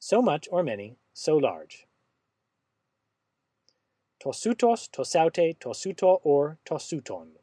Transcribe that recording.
so much or many, so large. Tosutos, tosaute, tosuto, or tosuton.